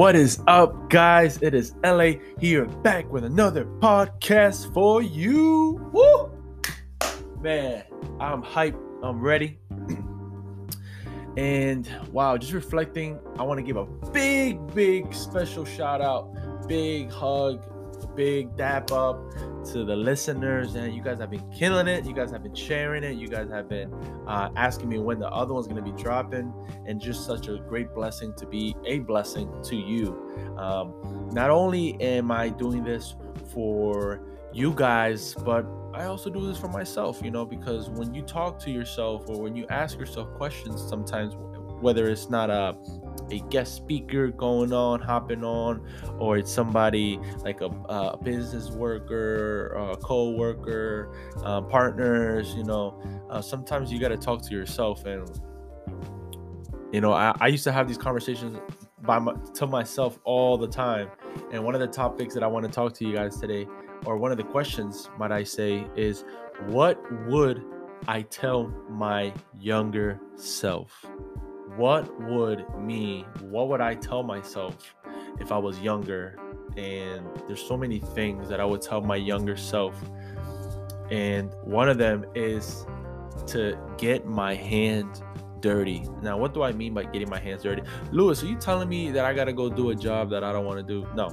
What is up, guys? It is LA here back with another podcast for you. Woo! Man, I'm hyped. I'm ready. and wow, just reflecting, I want to give a big, big special shout out, big hug, big dap up to the listeners and you guys have been killing it. You guys have been sharing it. You guys have been uh, asking me when the other one's going to be dropping and just such a great blessing to be a blessing to you. Um, not only am i doing this for you guys but i also do this for myself you know because when you talk to yourself or when you ask yourself questions sometimes whether it's not a a guest speaker going on, hopping on, or it's somebody like a, a business worker, a co-worker, uh, partners. You know, uh, sometimes you got to talk to yourself, and you know, I, I used to have these conversations by my, to myself all the time. And one of the topics that I want to talk to you guys today, or one of the questions, might I say, is what would I tell my younger self? What would me, what would I tell myself if I was younger? And there's so many things that I would tell my younger self. And one of them is to get my hands dirty. Now, what do I mean by getting my hands dirty? Luis, are you telling me that I got to go do a job that I don't want to do? No.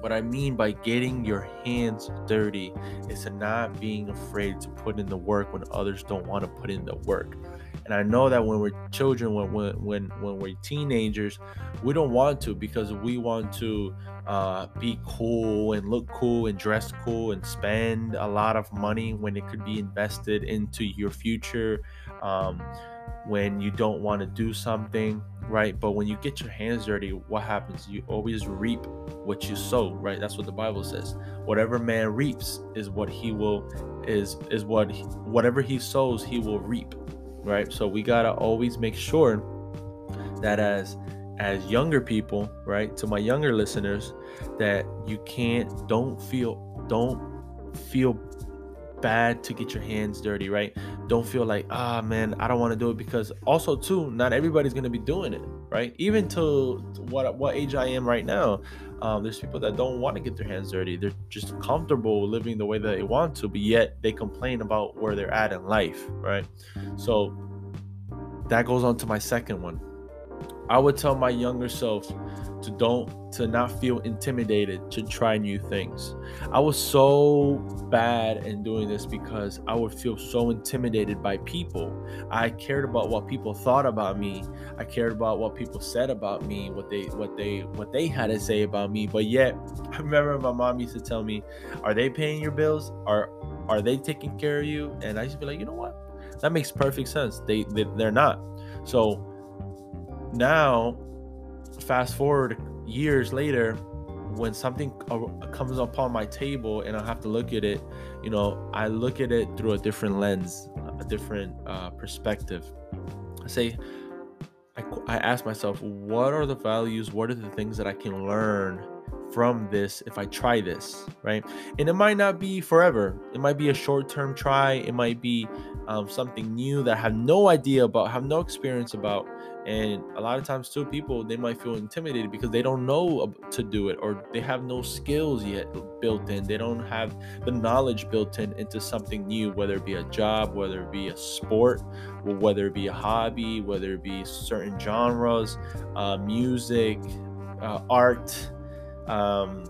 What I mean by getting your hands dirty is to not being afraid to put in the work when others don't want to put in the work. And I know that when we're children, when when when, we're teenagers, we don't want to because we want to uh, be cool and look cool and dress cool and spend a lot of money when it could be invested into your future. Um, when you don't want to do something, right? But when you get your hands dirty, what happens? You always reap what you sow, right? That's what the Bible says. Whatever man reaps is what he will is is what he, whatever he sows, he will reap right? So we gotta always make sure that as as younger people, right, to my younger listeners, that you can't don't feel don't feel bad to get your hands dirty, right? Don't feel like, ah, man, I don't want to do it because also too, not everybody's gonna be doing it, right? Even to what what age I am right now, um, there's people that don't want to get their hands dirty. They're just comfortable living the way that they want to, but yet they complain about where they're at in life, right? So that goes on to my second one. I would tell my younger self to don't to not feel intimidated to try new things. I was so bad in doing this because I would feel so intimidated by people. I cared about what people thought about me. I cared about what people said about me, what they what they what they had to say about me. But yet, I remember my mom used to tell me, "Are they paying your bills? Are are they taking care of you?" And I used to be like, "You know what? That makes perfect sense. They, they they're not." So now fast forward years later when something comes upon my table and I have to look at it, you know, I look at it through a different lens, a different uh, perspective. I say, I, I ask myself, what are the values? What are the things that I can learn from this if I try this, right? And it might not be forever. It might be a short term try. It might be um, something new that I have no idea about, have no experience about. And a lot of times, too, people they might feel intimidated because they don't know to do it or they have no skills yet built in. They don't have the knowledge built in into something new, whether it be a job, whether it be a sport, whether it be a hobby, whether it be certain genres, uh, music, uh, art um,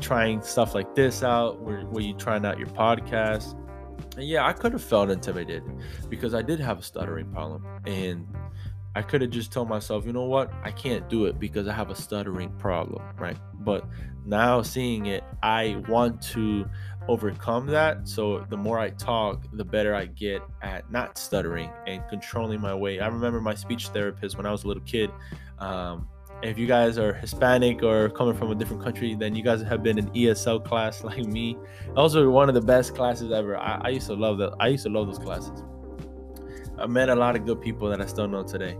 trying stuff like this out, were, where you trying out your podcast. And yeah, I could have felt intimidated because I did have a stuttering problem. And I could have just told myself, you know what, I can't do it because I have a stuttering problem, right? But now seeing it, I want to overcome that. So the more I talk, the better I get at not stuttering and controlling my way. I remember my speech therapist when I was a little kid. Um, if you guys are Hispanic or coming from a different country, then you guys have been in ESL class like me. Are one of the best classes ever. I, I used to love that. I used to love those classes. I met a lot of good people that I still know today.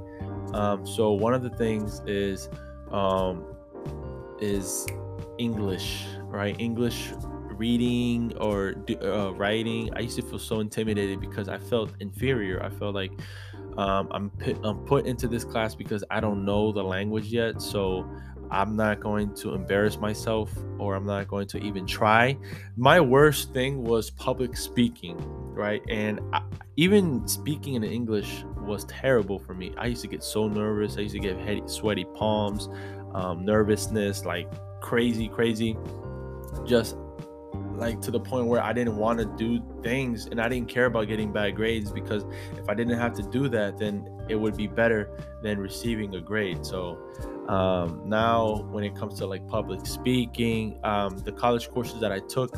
Um, so one of the things is um, is English, right? English reading or uh, writing. I used to feel so intimidated because I felt inferior. I felt like um, I'm put, I'm put into this class because I don't know the language yet, so I'm not going to embarrass myself or I'm not going to even try. My worst thing was public speaking, right? And I, even speaking in English was terrible for me. I used to get so nervous. I used to get sweaty palms, um, nervousness, like crazy, crazy. Just like to the point where I didn't want to do things and I didn't care about getting bad grades because if I didn't have to do that, then it would be better than receiving a grade. So um, now, when it comes to like public speaking, um, the college courses that I took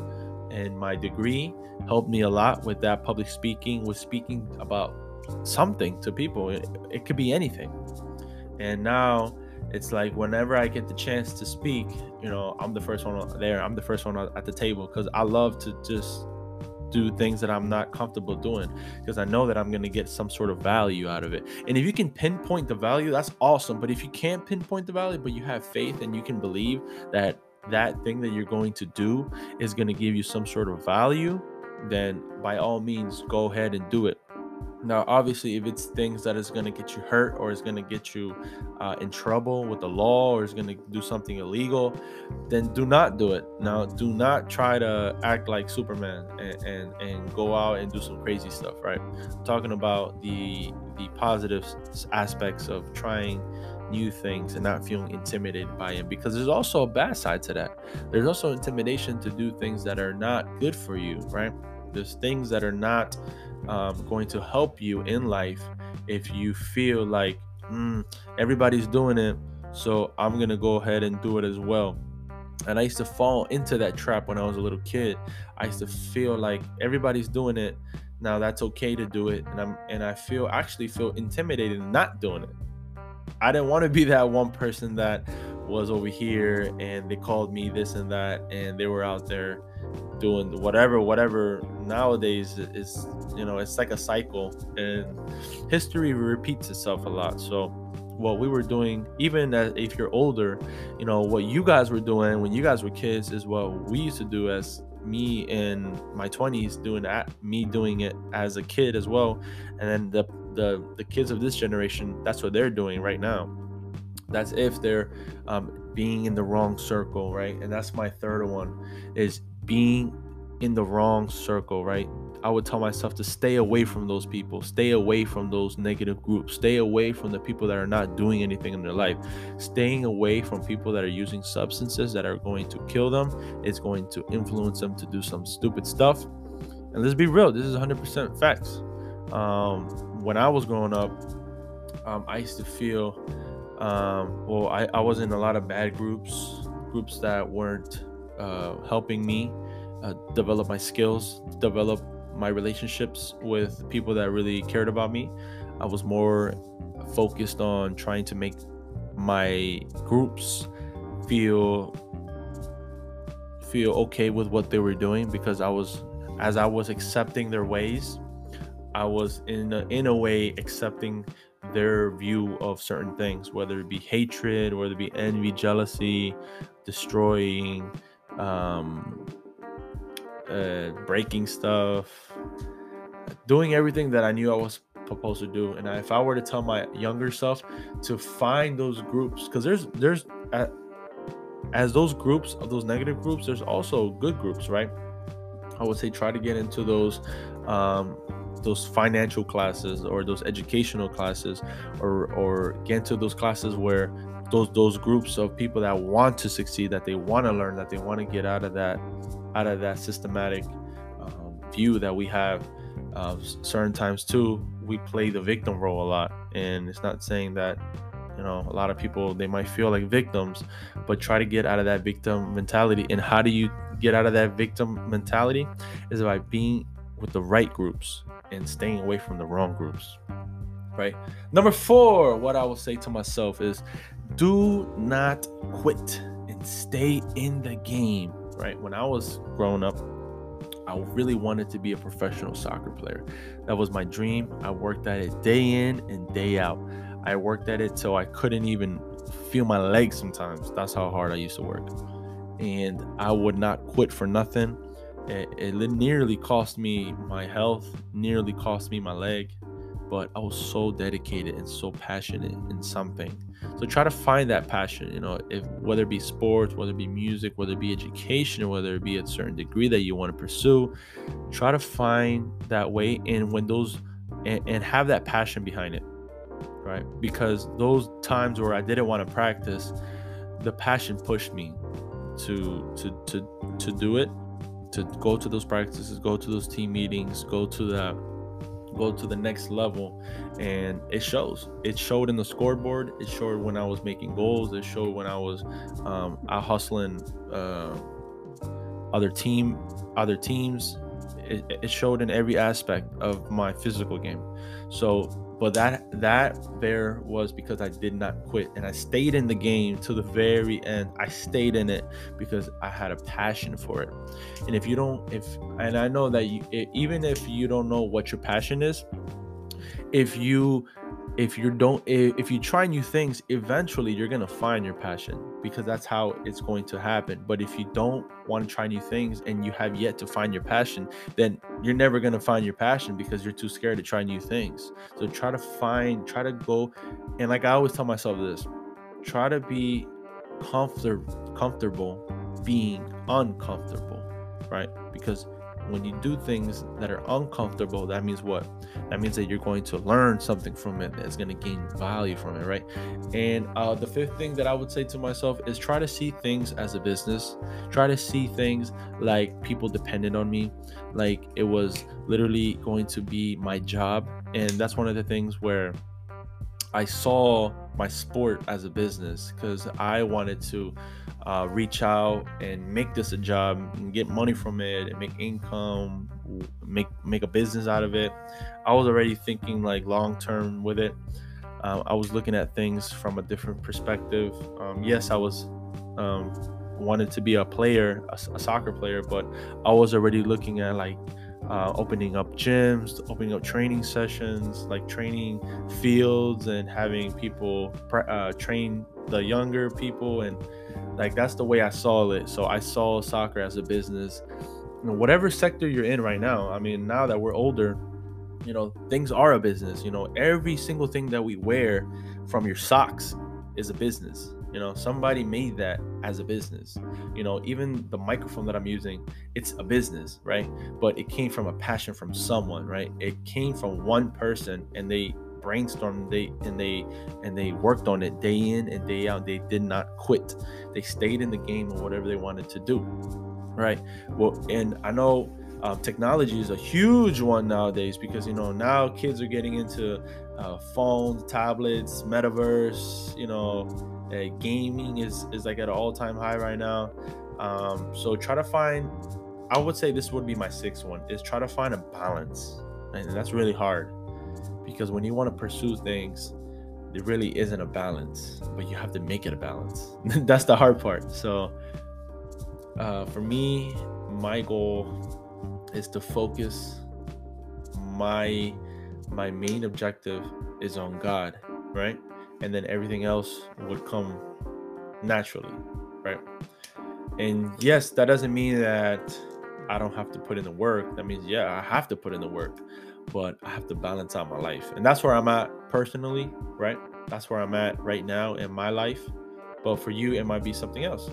and my degree helped me a lot with that public speaking, with speaking about something to people. It, it could be anything. And now it's like whenever I get the chance to speak, you know, I'm the first one there. I'm the first one at the table because I love to just do things that I'm not comfortable doing because I know that I'm going to get some sort of value out of it. And if you can pinpoint the value, that's awesome. But if you can't pinpoint the value, but you have faith and you can believe that that thing that you're going to do is going to give you some sort of value, then by all means, go ahead and do it. Now, obviously, if it's things that is going to get you hurt or is going to get you uh, in trouble with the law or is going to do something illegal, then do not do it. Now, do not try to act like Superman and, and, and go out and do some crazy stuff, right? I'm talking about the the positive aspects of trying new things and not feeling intimidated by it because there's also a bad side to that. There's also intimidation to do things that are not good for you, right? There's things that are not um, going to help you in life if you feel like mm, everybody's doing it, so I'm gonna go ahead and do it as well. And I used to fall into that trap when I was a little kid. I used to feel like everybody's doing it. Now that's okay to do it, and I'm and I feel actually feel intimidated not doing it. I didn't want to be that one person that was over here and they called me this and that and they were out there doing whatever whatever nowadays is you know it's like a cycle and history repeats itself a lot. So what we were doing even if you're older you know what you guys were doing when you guys were kids is what we used to do as me in my 20s doing that me doing it as a kid as well. And then the the the kids of this generation that's what they're doing right now. That's if they're um, being in the wrong circle right? And that's my third one is being in the wrong circle, right? I would tell myself to stay away from those people, stay away from those negative groups, stay away from the people that are not doing anything in their life, staying away from people that are using substances that are going to kill them, it's going to influence them to do some stupid stuff. And let's be real, this is 100% facts. Um, when I was growing up, um, I used to feel, um, well, I, I was in a lot of bad groups, groups that weren't uh, helping me uh, develop my skills, develop my relationships with people that really cared about me. I was more focused on trying to make my groups feel feel okay with what they were doing because I was as I was accepting their ways, I was in a, in a way accepting their view of certain things, whether it be hatred, whether it be envy, jealousy, destroying, um, uh, breaking stuff, doing everything that I knew I was supposed to do. And if I were to tell my younger self to find those groups, because there's there's uh, as those groups of those negative groups, there's also good groups, right? I would say try to get into those um, those financial classes or those educational classes, or or get into those classes where those those groups of people that want to succeed, that they want to learn, that they want to get out of that out of that systematic um, view that we have. Uh, certain times too, we play the victim role a lot, and it's not saying that you know a lot of people they might feel like victims, but try to get out of that victim mentality. And how do you get out of that victim mentality? Is by being with the right groups and staying away from the wrong groups right? Number four, what I will say to myself is do not quit and stay in the game, right? When I was growing up, I really wanted to be a professional soccer player. That was my dream. I worked at it day in and day out. I worked at it till I couldn't even feel my legs sometimes. That's how hard I used to work. And I would not quit for nothing. It, it nearly cost me my health, nearly cost me my leg, but I was so dedicated and so passionate in something So try to find that passion, you know, if whether it be sports, whether it be music, whether it be education, whether it be a certain degree that you want to pursue, try to find that way. And when those and, and have that passion behind it, right? Because those times where I didn't want to practice, the passion pushed me to to to to do it, to go to those practices, go to those team meetings, go to that go to the next level and it shows. It showed in the scoreboard. It showed when i was making goals. It showed when i was um, out hustling uh, other team other teams it, it showed in every aspect of my physical game so but that that there was because I did not quit and I stayed in the game to the very end. I stayed in it because I had a passion for it. And if you don't if and I know that you even if you don't know what your passion is, if you if you don't if you try new things eventually you're going to find your passion because that's how it's going to happen. But if you don't want to try new things and you have yet to find your passion then you're never going to find your passion because you're too scared to try new things. So try to find try to go and like i always tell myself this try to be comfort, comfortable being uncomfortable right? Because when you do things that are uncomfortable, that means what? That means that you're going to learn something from it that's going to gain value from it, right? And uh, the fifth thing that I would say to myself is try to see things as a business. Try to see things like people depended on me, like it was literally going to be my job. And that's one of the things where I saw my sport as a business because I wanted to uh, reach out and make this a job and get money from it and make income, make make a business out of it. I was already thinking like long term with it. Uh, I was looking at things from a different perspective. Um, yes, I was um, wanted to be a player, a, a, soccer player, but I was already looking at like uh, opening up gyms, opening up training sessions, like training fields, and having people uh, train the younger people and like that's the way I saw it. So I saw soccer as a business. You know, whatever sector you're in right now. I mean, now that we're older, you know, things are a business. You know, every single thing that we wear from your socks is a business. You know, somebody made that as a business. You know, even the microphone that I'm using, it's a business, right? But it came from a passion from someone, right? It came from one person and they brainstormed they and they and they worked on it day in and day out they did not quit they stayed in the game and whatever they wanted to do right well and i know um, technology is a huge one nowadays because you know now kids are getting into uh, phones tablets metaverse you know uh, gaming is is like at an all-time high right now. Um, so try to find i would say this would be my sixth one is try to find a balance. And that's really hard because when you want to pursue things there really isn't a balance but you have to make it a balance. That's the hard part. So uh, for me my goal is to focus my my main objective is on god right and then everything else would come naturally right and yes that doesn't mean that i don't have to put in the work that means yeah i have to put in the work but I have to balance out my life. And that's where I'm at personally, right? That's where I'm at right now in my life. But for you, it might be something else.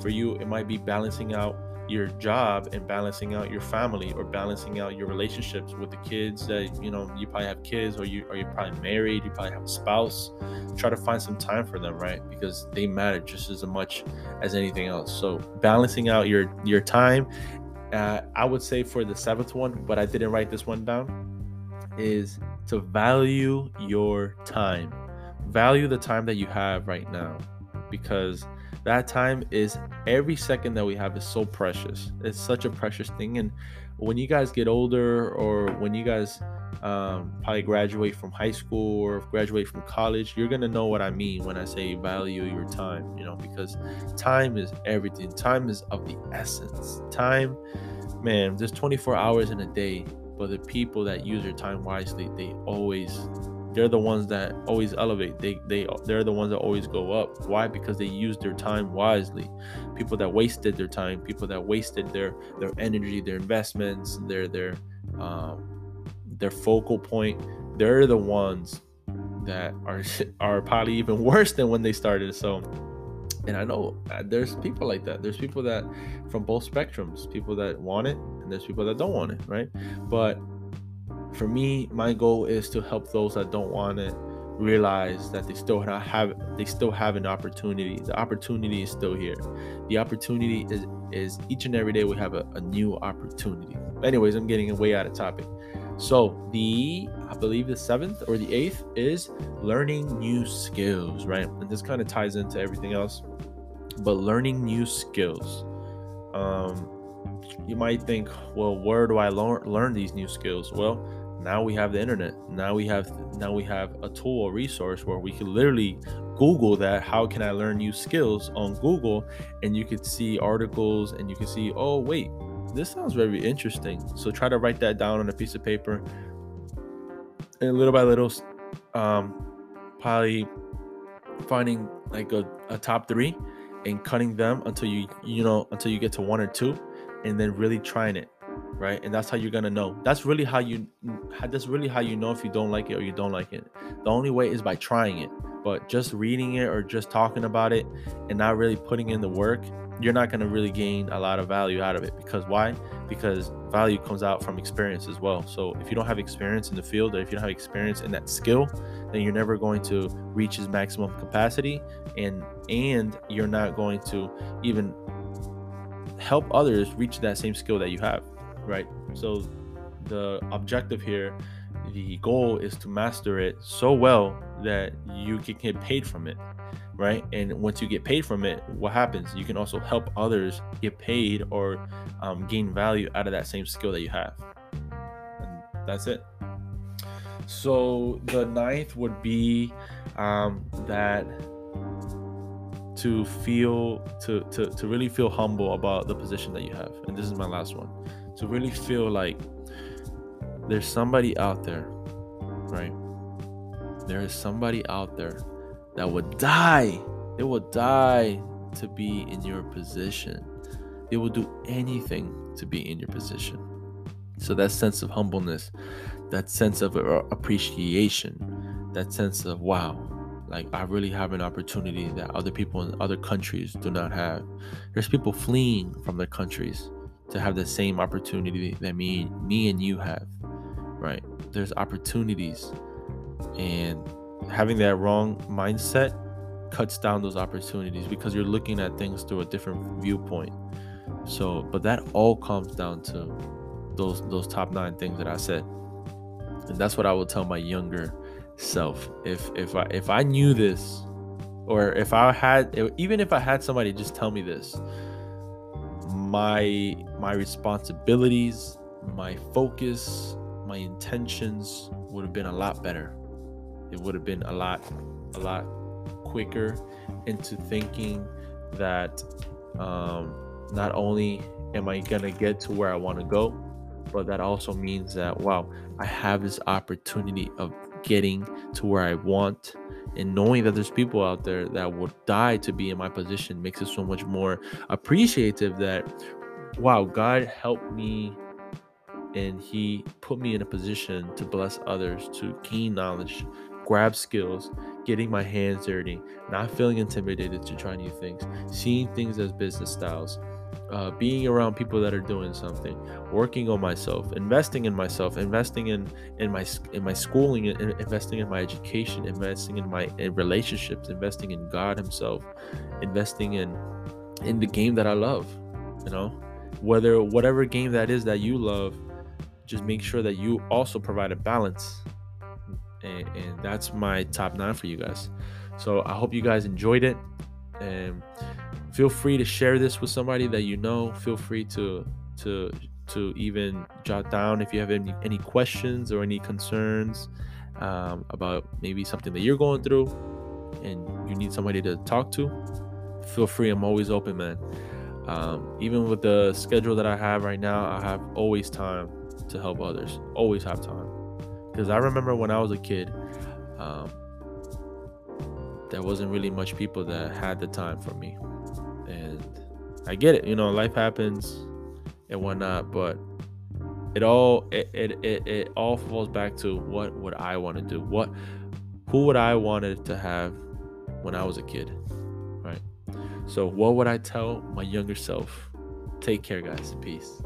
For you, it might be balancing out your job and balancing out your family or balancing out your relationships with the kids that you know you probably have kids or you or you're probably married you probably have a spouse try to find some time for them right because they matter just as much as anything else so balancing out your your time uh, I would say for the seventh one, but I didn't write this one down, is to value your time. Value the time that you have right now because that time is every second that we have is so precious. It's such a precious thing. And when you guys get older or when you guys um, probably graduate from high school or graduate from college, you're gonna know what I mean when I say value your time, you know, because time is everything. Time is of the essence. Time, man, there's 24 hours in a day, but the people that use their time wisely, they always they're the ones that always elevate. They they they're the ones that always go up. Why? Because they used their time wisely. People that wasted their time, people that wasted their their energy, their investments, their their um, their focal point, they're the ones that are are probably even worse than when they started. So, and I know uh, there's people like that. There's people that from both spectrums, people that want it, and there's people that don't want it, right? But for me, my goal is to help those that don't want it realize that they still have they still have an opportunity. The opportunity is still here. The opportunity is is each and every day we have a, a new opportunity. Anyways, I'm getting way out of topic. So the I believe the seventh or the eighth is learning new skills, right? And this kind of ties into everything else. But learning new skills. Um, you might think, well, where do I learn learn these new skills? Well, now we have the internet. Now we have now we have a tool, a resource where we can literally Google that. How can I learn new skills on Google? And you could see articles, and you can see, oh wait, this sounds very interesting. So try to write that down on a piece of paper, and little by little, um, probably finding like a, a top three and cutting them until you you know until you get to one or two and then really trying it right? And that's how you're gonna know. That's really how you that's really how you know if you don't like it or you don't like it. The only way is by trying it. But just reading it or just talking about it and not really putting in the work you're not to really gain a lot of value out of it. Because why? Because value comes out from experience as well. So if you don't have experience in the field or if you don't have experience in that skill then you're never going to reach its maximum capacity and and you're not going to even help others reach that same skill that you have right? So the objective here the goal is to master it so well that you can get paid from it right? And once you get paid from it what happens? You can also help others get paid or um, gain value out of that same skill that you have. And that's it. So the ninth would be um, that to feel to, to to really feel humble about the position that you have. And this is my last one to really feel like there's somebody out there right there is somebody out there that would die. They would die to be in your position. They will do anything to be in your position. So that sense of humbleness, that sense of appreciation, that sense of wow, like I really have an opportunity that other people in other countries do not have. There's people fleeing from their countries to have the same opportunity that me me and you have. Right? There's opportunities and having that wrong mindset cuts down those opportunities because you're looking at things through a different viewpoint. So, but that all comes down to those those top nine things that I said, and that's what I would tell my younger self. If if I if I knew this, or if I had even if I had somebody just tell me this, my my responsibilities, my focus, my intentions would have been a lot better. It would have been a lot a lot quicker into thinking that um, not only am I gonna get to where I want to go, but that also means that wow, I have this opportunity of getting to where I want. And knowing that there's people out there that would die to be in my position makes it so much more appreciative that wow, God helped me and He put me in a position to bless others, to gain knowledge, grab skills, getting my hands dirty, not feeling intimidated to try new things, seeing things as business styles, uh, being around people that are doing something, working on myself, investing in myself, investing in in my in my schooling, investing in my education, investing in my in relationships, investing in God Himself, investing in in the game that I love. You know, whether whatever game that is that you love, just make sure that you also provide a balance and, and that's my top nine for you guys. So I hope you guys enjoyed it, and feel free to share this with somebody that you know. Feel free to to to even jot down if you have any any questions or any concerns um, about maybe something that you're going through, and you need somebody to talk to. Feel free. I'm always open, man. Um, even with the schedule that I have right now, I have always time to help others. Always have time because I remember when I was a kid, um, there wasn't really much people that had the time for me, I get it. You know, life happens and whatnot, but it all it it, it, it all falls back to what would I want to do? What who would I wanted to have when I was a kid? Right. So what would I tell my younger self? Take care, guys. Peace.